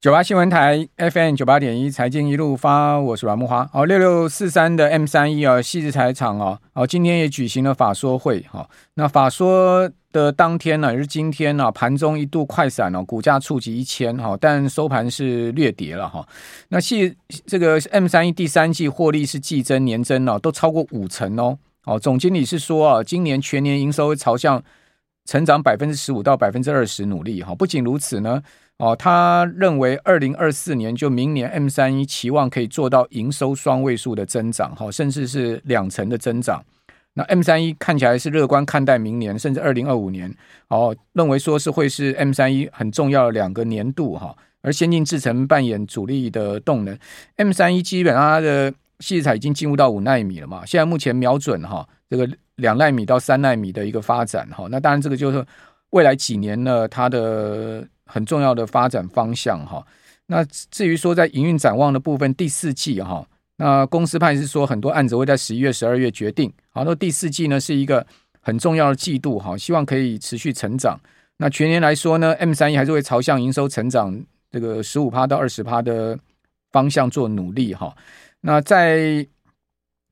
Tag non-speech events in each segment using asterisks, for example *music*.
九八新闻台 FM 九八点一财经一路发，我是阮慕驊。好，六六四三的 M 三一啊，矽智财厂啊，好，今天也举行了法说会。好，那法说的当天呢，也是今天呢，盘中一度快闪哦，股价触及一千哈，但收盘是略跌了哈。那矽这个 M 三一第三季获利是季增年增呢，都超过五成哦。哦，总经理是说啊，今年全年营收会朝向成长百分之十五到百分之二十努力哈。不仅如此呢。哦，他认为二零二四年就明年 M 三一期望可以做到营收双位数的增长，哈，甚至是两成的增长。那 M 三一看起来是乐观看待明年，甚至二零二五年，哦，认为说是会是 M 三一很重要的两个年度，哈。而先进制程扮演主力的动能，M 三一基本上它的矽材已经进入到五奈米了嘛，现在目前瞄准哈这个两奈米到三奈米的一个发展，哈。那当然这个就是未来几年呢，它的。很重要的发展方向哈，那至于说在营运展望的部分，第四季哈，那公司派是说很多案子会在十一月、十二月决定。好，那第四季呢是一个很重要的季度哈，希望可以持续成长。那全年来说呢，M 三一还是会朝向营收成长这个十五趴到二十趴的方向做努力哈。那在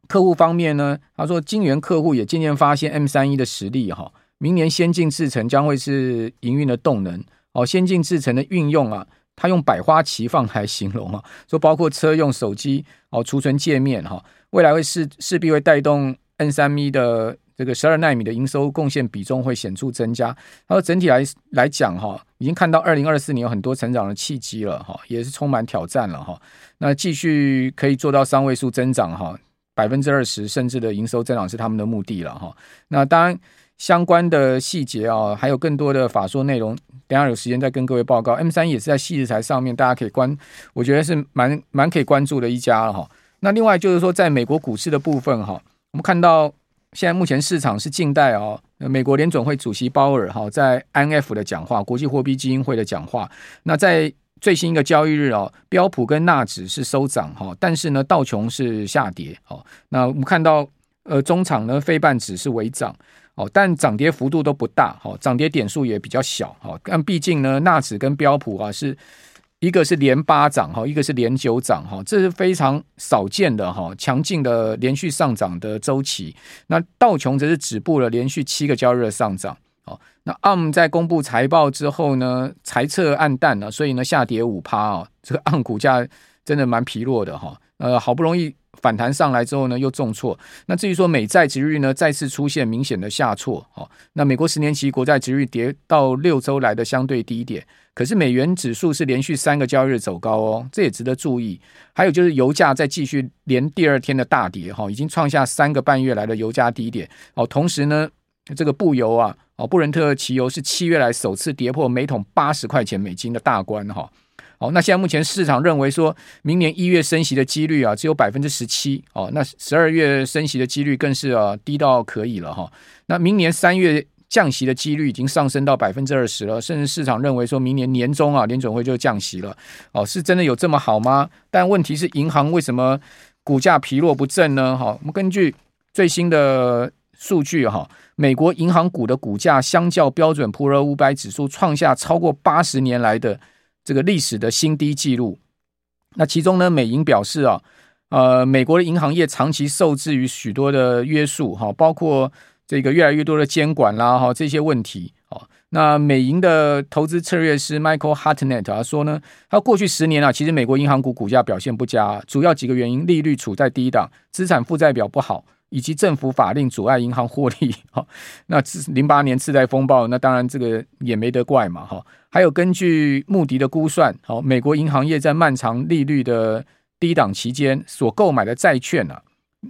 客户方面呢，他说晶圆客户也渐渐发现 M 三一的实力哈，明年先进制程将会是营运的动能。哦，先进制程的运用啊，它用百花齐放来形容啊，说包括车用手机哦，储存界面哈，未来会势势必会带动 N 三 M 的这个十二奈米的营收贡献比重会显著增加。他说整体来来讲哈，已经看到二零二四年有很多成长的契机了哈，也是充满挑战了哈。那继续可以做到三位数增长哈，百分之二十甚至的营收增长是他们的目的了哈。那当然。相关的细节啊，还有更多的法说内容，等下有时间再跟各位报告。M 三也是在矽智财上面，大家可以关，我觉得是蛮蛮可以关注的一家了哈。那另外就是说，在美国股市的部分哈，我们看到现在目前市场是静待哦，美国联准会主席鲍尔哈在 IMF 的讲话，国际货币基金会的讲话。那在最新一个交易日啊，标普跟纳指是收涨哈，但是呢道琼是下跌。哦，那我们看到呃中场呢，费半指是微涨。哦，但涨跌幅度都不大，哈，涨跌点数也比较小，哈。但毕竟呢，纳指跟标普啊，是一个是连八涨，哈，一个是连九涨，哈，这是非常少见的哈，强劲的连续上涨的周期。那道琼则是止步了连续七个交易日上涨，哦。那 ARM 在公布财报之后呢，财测暗淡了，所以呢下跌五趴啊，这个 ARM 股价真的蛮疲弱的哈，呃，好不容易。反弹上来之后呢，又重挫。那至于说美债殖率呢，再次出现明显的下挫。哦，那美国十年期国债殖率跌到六周来的相对低点。可是美元指数是连续三个交易日走高哦，这也值得注意。还有就是油价在继续连第二天的大跌，哈，已经创下三个半月来的油价低点。哦，同时呢，这个布油啊，哦，布伦特汽油是七月来首次跌破每桶八十块钱美金的大关，哈。好，那现在目前市场认为说，明年一月升息的几率啊，只有百分之十七。哦，那十二月升息的几率更是啊低到可以了哈。那明年三月降息的几率已经上升到百分之二十了，甚至市场认为说明年年中啊联准会就降息了。哦，是真的有这么好吗？但问题是，银行为什么股价疲弱不振呢？哈，我们根据最新的数据哈，美国银行股的股价相较标准普尔五百指数创下超过八十年来的。这个历史的新低记录，那其中呢，美银表示啊，呃，美国的银行业长期受制于许多的约束哈，包括这个越来越多的监管啦哈，这些问题哦。那美银的投资策略师 Michael Hartnett 他说呢，他过去十年啊，其实美国银行股股价表现不佳，主要几个原因，利率处在低档，资产负债表不好。以及政府法令阻碍银行获利，哈，那零八年次贷风暴，那当然这个也没得怪嘛，哈。还有根据穆迪的估算，好，美国银行业在漫长利率的低档期间所购买的债券啊，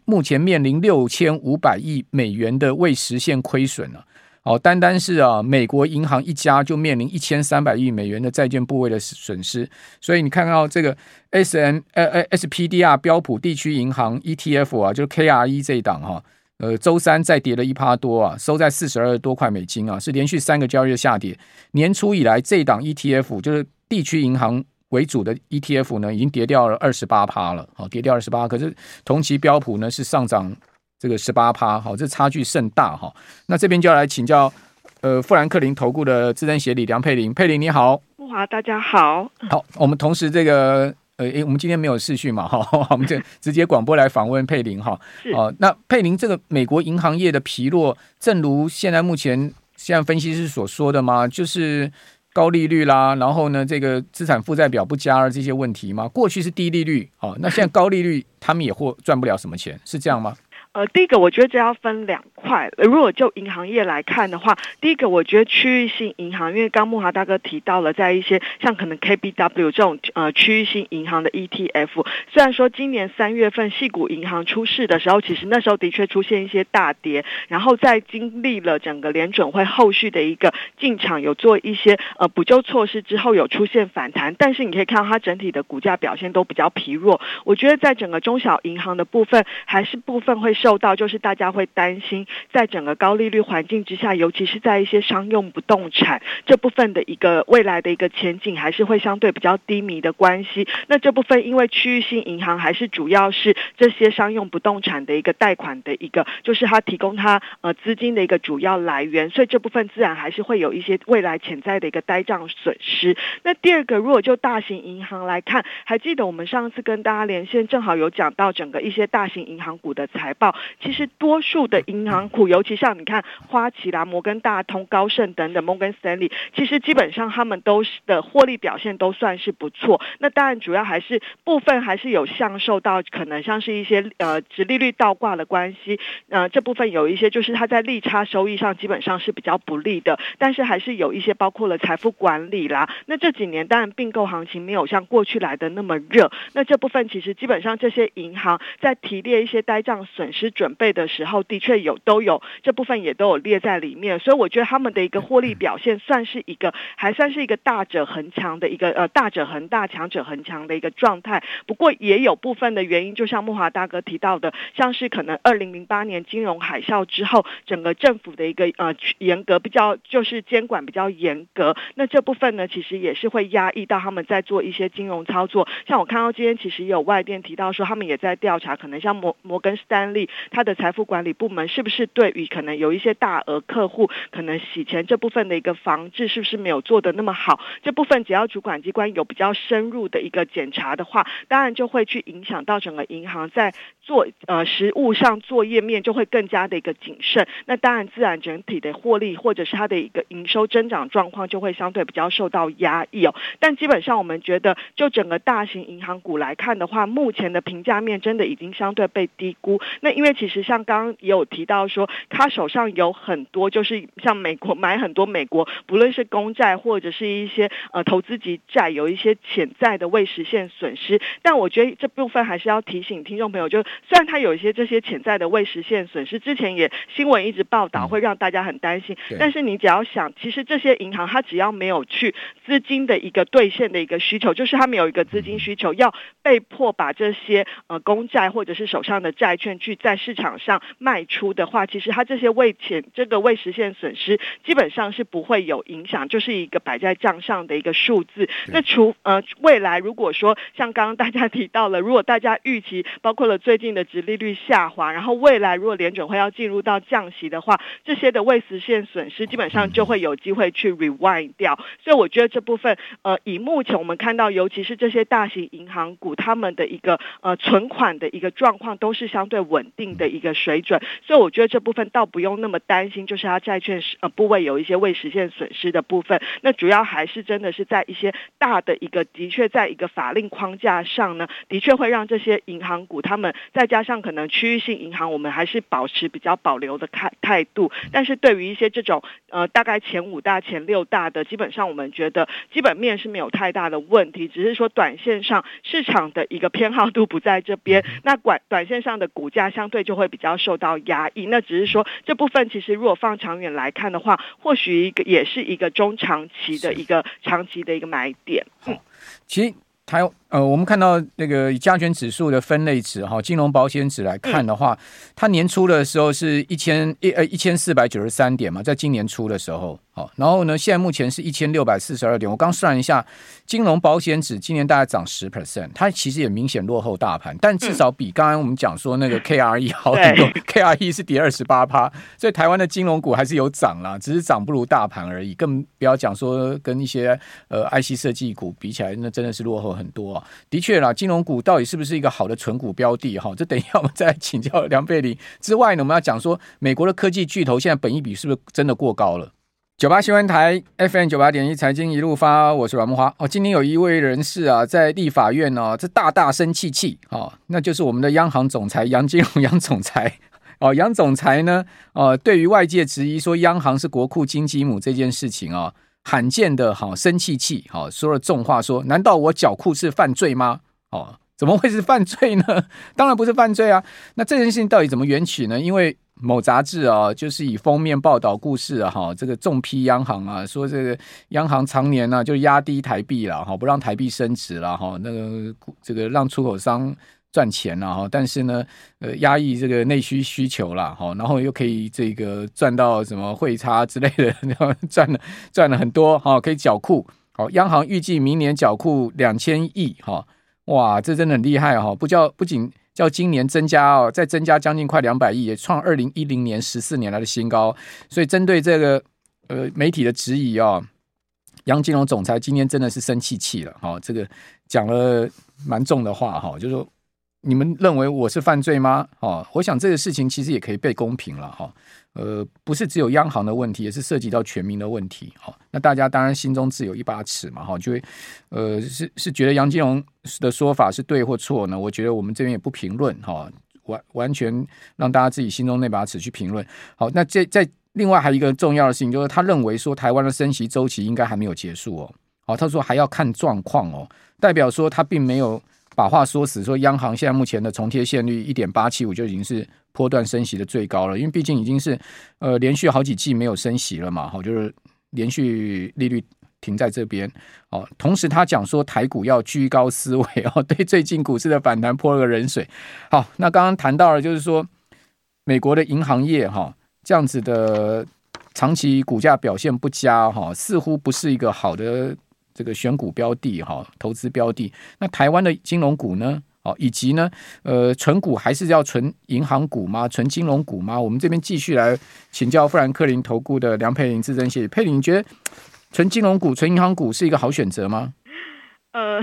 目前面临六千五百亿美元的未实现亏损啊。哦，单单是啊，美国银行一家就面临一千三百亿美元的债券部位的损失，所以你看到这个 S M 呃呃 S P D R 标普地区银行 E T F 啊，就是 K R E 这一档哈，呃，周三再跌了一趴多啊，收在四十二多块美金啊，是连续三个交易日下跌。年初以来，这一档 E T F 就是地区银行为主的 E T F 呢，已经跌掉了二十八趴了，好，跌掉二十八，可是同期标普呢是上涨。这个十八趴，好，这差距甚大哈。那这边就要来请教，呃，富兰克林投顾的资深协理梁佩玲，佩玲你好。木华，大家好。好，我们同时这个呃，我们今天没有视讯嘛，哈，我们就 *laughs* 直接广播来访问佩玲哈。哦，那佩玲，这个美国银行业的疲弱，正如现在目前现在分析师所说的吗？就是高利率啦，然后呢，这个资产负债表不佳了这些问题吗？过去是低利率，哦，那现在高利率，他们也或赚不了什么钱，是这样吗？呃，第一个我觉得这要分两块。如果就银行业来看的话，第一个我觉得区域性银行，因为刚慕驊大哥提到了，在一些像可能 KBW 这种呃区域性银行的 ETF，虽然说今年三月份矽谷银行出事的时候，其实那时候的确出现一些大跌，然后在经历了整个联准会后续的一个进场有做一些呃补救措施之后，有出现反弹，但是你可以看到它整体的股价表现都比较疲弱。我觉得在整个中小银行的部分，还是部分会受。到就是大家会担心，在整个高利率环境之下，尤其是在一些商用不动产这部分的一个未来的一个前景，还是会相对比较低迷的关系。那这部分因为区域性银行还是主要是这些商用不动产的一个贷款的一个，就是它提供它呃资金的一个主要来源，所以这部分自然还是会有一些未来潜在的一个呆账损失。那第二个，如果就大型银行来看，还记得我们上次跟大家连线，正好有讲到整个一些大型银行股的财报。其实多数的银行股，尤其像你看花旗啦、摩根大通、高盛等等，摩根斯坦利，其实基本上他们都是的获利表现都算是不错。那当然主要还是部分还是有享受到可能像是一些呃殖利率倒挂的关系，呃这部分有一些就是它在利差收益上基本上是比较不利的。但是还是有一些包括了财富管理啦。那这几年当然并购行情没有像过去来的那么热。那这部分其实基本上这些银行在提列一些呆账损失。准备的时候的确有都有这部分也都有列在里面，所以我觉得他们的一个获利表现算是一个还算是一个大者恒强的一个呃大者恒大强者恒强的一个状态。不过也有部分的原因，就像木华大哥提到的，像是可能二零零八年金融海啸之后，整个政府的一个呃严格比较就是监管比较严格，那这部分呢其实也是会压抑到他们在做一些金融操作。像我看到今天其实也有外电提到说，他们也在调查，可能像摩摩根士丹利。他的财富管理部门是不是对于可能有一些大额客户可能洗钱这部分的一个防治是不是没有做得那么好？这部分只要主管机关有比较深入的一个检查的话，当然就会去影响到整个银行在做呃实务上作业面就会更加的一个谨慎。那当然自然整体的获利或者是它的一个营收增长状况就会相对比较受到压抑哦。但基本上我们觉得就整个大型银行股来看的话，目前的评价面真的已经相对被低估。那因为其实像刚刚也有提到说，他手上有很多，就是像美国买很多美国，不论是公债或者是一些呃投资级债，有一些潜在的未实现损失。但我觉得这部分还是要提醒听众朋友，就虽然他有一些这些潜在的未实现损失，之前也新闻一直报道，会让大家很担心。但是你只要想，其实这些银行它只要没有去资金的一个兑现的一个需求，就是他们有一个资金需求，要被迫把这些呃公债或者是手上的债券去在市场上卖出的话，其实它这些未潜这个未实现损失基本上是不会有影响，就是一个摆在账上的一个数字。那除呃未来如果说像刚刚大家提到了，如果大家预期包括了最近的殖利率下滑，然后未来如果联准会要进入到降息的话，这些的未实现损失基本上就会有机会去 rewind 掉。所以我觉得这部分呃以目前我们看到，尤其是这些大型银行股，他们的一个呃存款的一个状况都是相对稳定的一个水准，所以我觉得这部分倒不用那么担心，就是它债券呃部位有一些未实现损失的部分。那主要还是真的是在一些大的一个，的确在一个法令框架上呢，的确会让这些银行股，他们再加上可能区域性银行，我们还是保持比较保留的态态度。但是对于一些这种呃大概前五大、前六大的，基本上我们觉得基本面是没有太大的问题，只是说短线上市场的一个偏好度不在这边，那短短线上的股价相对就会比较。受到压抑，那只是说这部分其实如果放长远来看的话，或许一个也是一个中长期的一个长期的一个买点。嗯，其实台呃，我们看到那个加权指数的分类指哈，金融保险指来看的话，它年初的时候是一千一呃一千四百九十三点嘛，在今年初的时候。好，然后呢，现在目前是一千六百四十二点。我刚算一下，金融保险指今年大概涨十 percent，它其实也明显落后大盘，但至少比刚刚我们讲说那个 KRE *laughs* 好很多。KRE 是跌二十八趴，所以台湾的金融股还是有涨啦，只是涨不如大盘而已。更不要讲说跟一些呃 IC 设计股比起来，那真的是落后很多啊。的确啦，金融股到底是不是一个好的存股标的？哈，这等一下我们再请教梁贝玲。之外呢，我们要讲说美国的科技巨头现在本益比是不是真的过高了？九八新闻台 FM 九八点一财经一路发，我是阮木花。哦，今天有一位人士啊，在立法院呢、哦，这大大生气气哦，那就是我们的央行总裁杨金龙杨总裁 *laughs* 哦，杨总裁呢，呃，对于外界质疑说央行是国库金鸡母这件事情啊、罕见的好、生气气，好、哦、说了重话说，说难道我缴库是犯罪吗？哦，怎么会是犯罪呢？*laughs* 当然不是犯罪啊。那这件事情到底怎么缘起呢？因为某杂志啊，就是以封面报道故事啊，哈，这个重批央行啊，说这个央行常年呢、啊、就压低台币了，哈，不让台币升值了，哈，那个这个让出口商赚钱了，哈，但是呢，呃，压抑这个内需需求了，哈，然后又可以这个赚到什么汇差之类的，*laughs* 然后赚了赚了很多，哈，可以缴库，好，央行预计明年缴库两千亿，哈，哇，这真的很厉害哈，不叫不仅。较今年增加哦，再增加将近快两百亿，也创二零一零年十四年来的新高。所以针对这个呃媒体的质疑哦，杨金龙总裁今天真的是生气气了哈，这个讲了蛮重的话哈，就是说你们认为我是犯罪吗？哦，我想这个事情其实也可以被公平了哈。呃，不是只有央行的问题，也是涉及到全民的问题。哈，那大家当然心中自有一把尺嘛。哈，就会呃，是是觉得杨金龙的说法是对或错呢？我觉得我们这边也不评论。哈，完完全让大家自己心中那把尺去评论。好，那这在另外还有一个重要的事情，就是他认为说台湾的升息周期应该还没有结束哦。好，他说还要看状况哦，代表说他并没有把话说死，说央行现在目前的重贴现率一点八七五就已经是。波段升息的最高了，因为毕竟已经是呃连续好几季没有升息了嘛，好，就是连续利率停在这边，哦，同时他讲说台股要居高思危哦，*laughs* 对最近股市的反弹泼了个冷水。好，那刚刚谈到了就是说美国的银行业哈这样子的长期股价表现不佳哈，似乎不是一个好的这个选股标的哈，投资标的。那台湾的金融股呢？以及呢，呃，存股还是要存银行股吗？存金融股吗？我们这边继续来请教富兰克林投顾的梁佩玲资深谢谢佩玲，你觉得存金融股、存银行股是一个好选择吗？呃。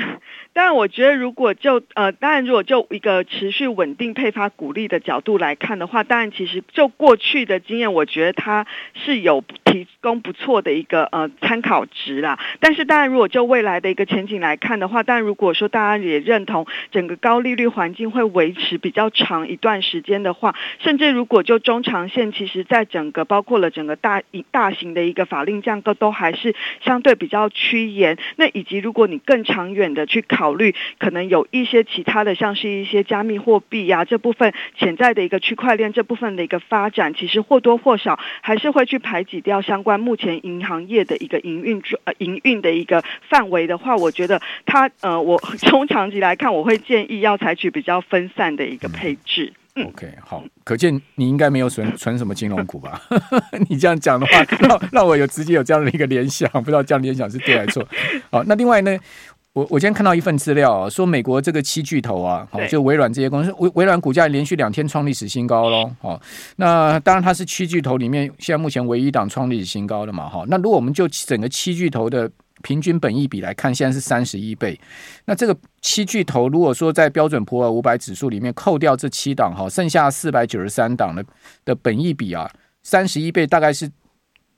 但我觉得，如果就呃，当然，如果就一个持续稳定配发股利的角度来看的话，当然，其实就过去的经验，我觉得它是有提供不错的一个呃参考值啦。但是，当然，如果就未来的一个前景来看的话，当然，如果说大家也认同整个高利率环境会维持比较长一段时间的话，甚至如果就中长线，其实在整个包括了整个大大型的一个法令架构都还是相对比较趋严。那以及如果你更长远的去。考虑可能有一些其他的，像是一些加密货币呀，这部分潜在的一个区块链这部分的一个发展，其实或多或少还是会去排挤掉相关目前银行业的一个营运呃营运的一个范围的话，我觉得它呃，我从长期来看，我会建议要采取比较分散的一个配置。嗯，OK，好，可见你应该没有存存什么金融股吧？*laughs* 你这样讲的话，*laughs* 让让我有直接有这样的一个联想，不知道这样联想是对还是错？好，那另外呢？我我今天看到一份资料啊，说美国这个七巨头啊，好，就微软这些公司，微微软股价连续两天创历史新高喽。好，那当然它是七巨头里面现在目前唯一档创历史新高的嘛。哈，那如果我们就整个七巨头的平均本益比来看，现在是三十一倍。那这个七巨头如果说在标准普尔五百指数里面扣掉这七档哈，剩下四百九十三档的的本益比啊，三十一倍大概是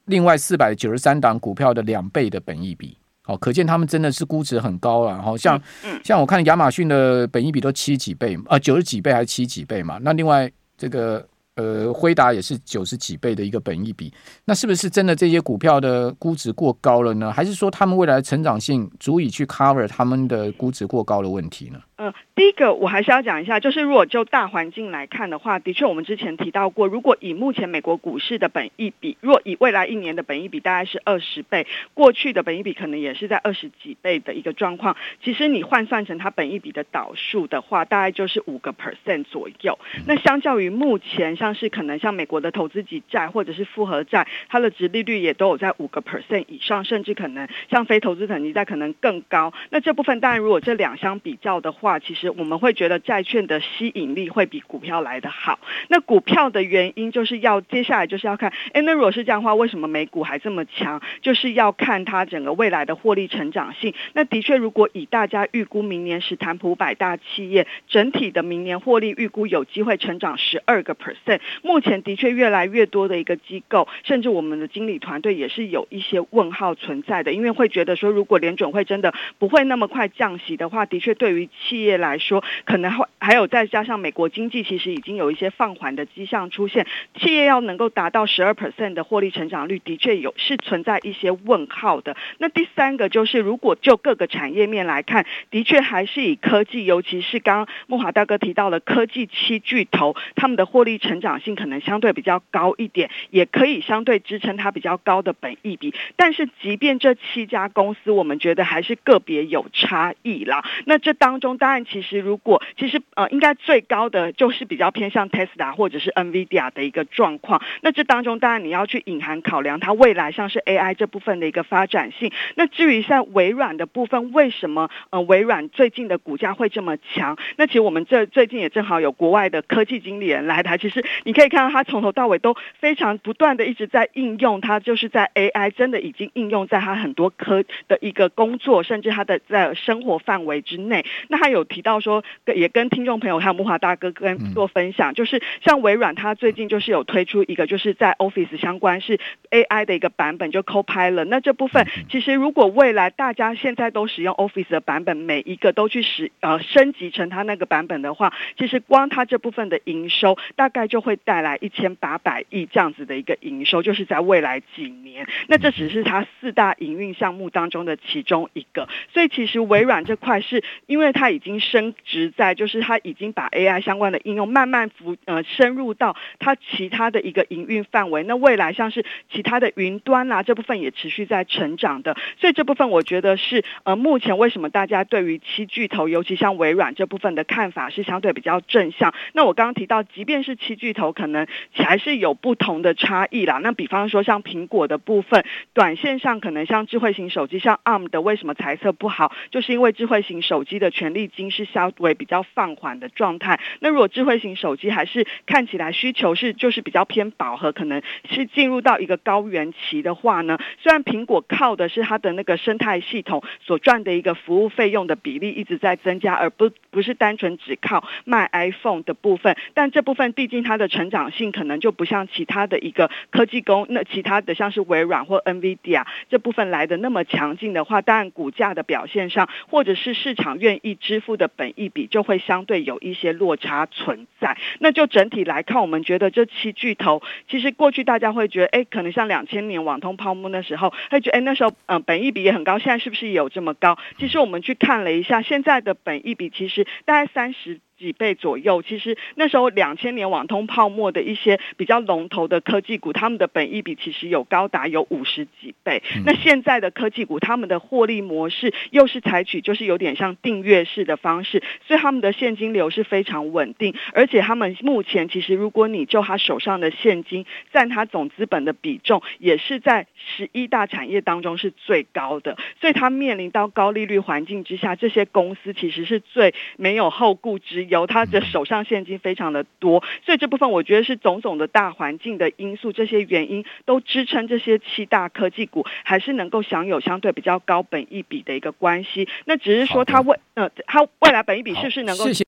另外四百九十三档股票的两倍的本益比。哦，可见他们真的是估值很高了。好像像我看亚马逊的本益比都七几倍啊，九十几倍还是七几倍嘛？那另外这个呃，辉达也是九十几倍的一个本益比，那是不是真的这些股票的估值过高了呢？还是说他们未来的成长性足以去 cover 他们的估值过高的问题呢？呃，第一个我还是要讲一下，就是如果就大环境来看的话，的确我们之前提到过，如果以目前美国股市的本益比，若以未来一年的本益比大概是二十倍，过去的本益比可能也是在二十几倍的一个状况。其实你换算成它本益比的导数的话，大概就是五个 percent 左右。那相较于目前像是可能像美国的投资级债或者是复合债，它的殖利率也都有在五个 percent 以上，甚至可能像非投资等级债可能更高。那这部分当然如果这两相比较的话，话其实我们会觉得债券的吸引力会比股票来得好。那股票的原因就是要接下来就是要看，哎，那如果是这样的话，为什么美股还这么强？就是要看它整个未来的获利成长性。那的确，如果以大家预估明年史坦普百大企业整体的明年获利预估有机会成长十二个 percent，目前的确越来越多的一个机构，甚至我们的经理团队也是有一些问号存在的，因为会觉得说，如果联准会真的不会那么快降息的话，的确对于企企业来说，可能会还有再加上美国经济其实已经有一些放缓的迹象出现，企业要能够达到十二 percent 的获利成长率，的确有是存在一些问号的。那第三个就是，如果就各个产业面来看，的确还是以科技，尤其是刚刚慕华大哥提到的科技七巨头，他们的获利成长性可能相对比较高一点，也可以相对支撑它比较高的本益比。但是，即便这七家公司，我们觉得还是个别有差异啦。那这当中。当然，其实如果其实呃，应该最高的就是比较偏向 Tesla 或者是 NVIDIA 的一个状况。那这当中，当然你要去隐含考量它未来像是 AI 这部分的一个发展性。那至于像微软的部分，为什么呃微软最近的股价会这么强？那其实我们这最近也正好有国外的科技经理人来台，其实你可以看到他从头到尾都非常不断的一直在应用，它就是在 AI 真的已经应用在他很多科的一个工作，甚至他的在生活范围之内。那他。有有提到说，也跟听众朋友还有木华大哥跟做分享，就是像微软，它最近就是有推出一个，就是在 Office 相关是 AI 的一个版本，就 Copilot。那这部分其实如果未来大家现在都使用 Office 的版本，每一个都去使呃升级成它那个版本的话，其实光它这部分的营收大概就会带来一千八百亿这样子的一个营收，就是在未来几年。那这只是它四大营运项目当中的其中一个，所以其实微软这块是因为它已经已经升值在，就是它已经把 AI 相关的应用慢慢浮呃深入到它其他的一个营运范围。那未来像是其他的云端啦、啊、这部分也持续在成长的，所以这部分我觉得是呃目前为什么大家对于七巨头，尤其像微软这部分的看法是相对比较正向。那我刚刚提到，即便是七巨头，可能还是有不同的差异啦。那比方说像苹果的部分，短线上可能像智慧型手机，像 ARM 的为什么财测不好，就是因为智慧型手机的权利经是稍微比较放缓的状态。那如果智慧型手机还是看起来需求是就是比较偏饱和，可能是进入到一个高原期的话呢，虽然苹果靠的是它的那个生态系统所赚的一个服务费用的比例一直在增加，而不不是单纯只靠卖 iPhone 的部分，但这部分毕竟它的成长性可能就不像其他的一个科技公，那其他的像是微软或 NVIDIA 这部分来的那么强劲的话，当然股价的表现上，或者是市场愿意支付的本益比就会相对有一些落差存在。那就整体来看，我们觉得这七巨头，其实过去大家会觉得，哎，可能像两千年网通泡沫那时候，会觉得，哎，那时候，嗯，本益比也很高，现在是不是有这么高？其实我们去看了一下，现在的本益比其实大概三十。几倍左右，其实那时候两千年网通泡沫的一些比较龙头的科技股，他们的本益比其实有高达有五十几倍。那现在的科技股，他们的获利模式又是采取就是有点像订阅式的方式，所以他们的现金流是非常稳定，而且他们目前其实如果你就他手上的现金占他总资本的比重，也是在十一大产业当中是最高的，所以他面临到高利率环境之下，这些公司其实是最没有后顾之。由他的手上现金非常的多，所以这部分我觉得是种种的大环境的因素，这些原因都支撑这些七大科技股还是能够享有相对比较高本益比的一个关系。那只是说它未呃，它未来本益比是不是能够？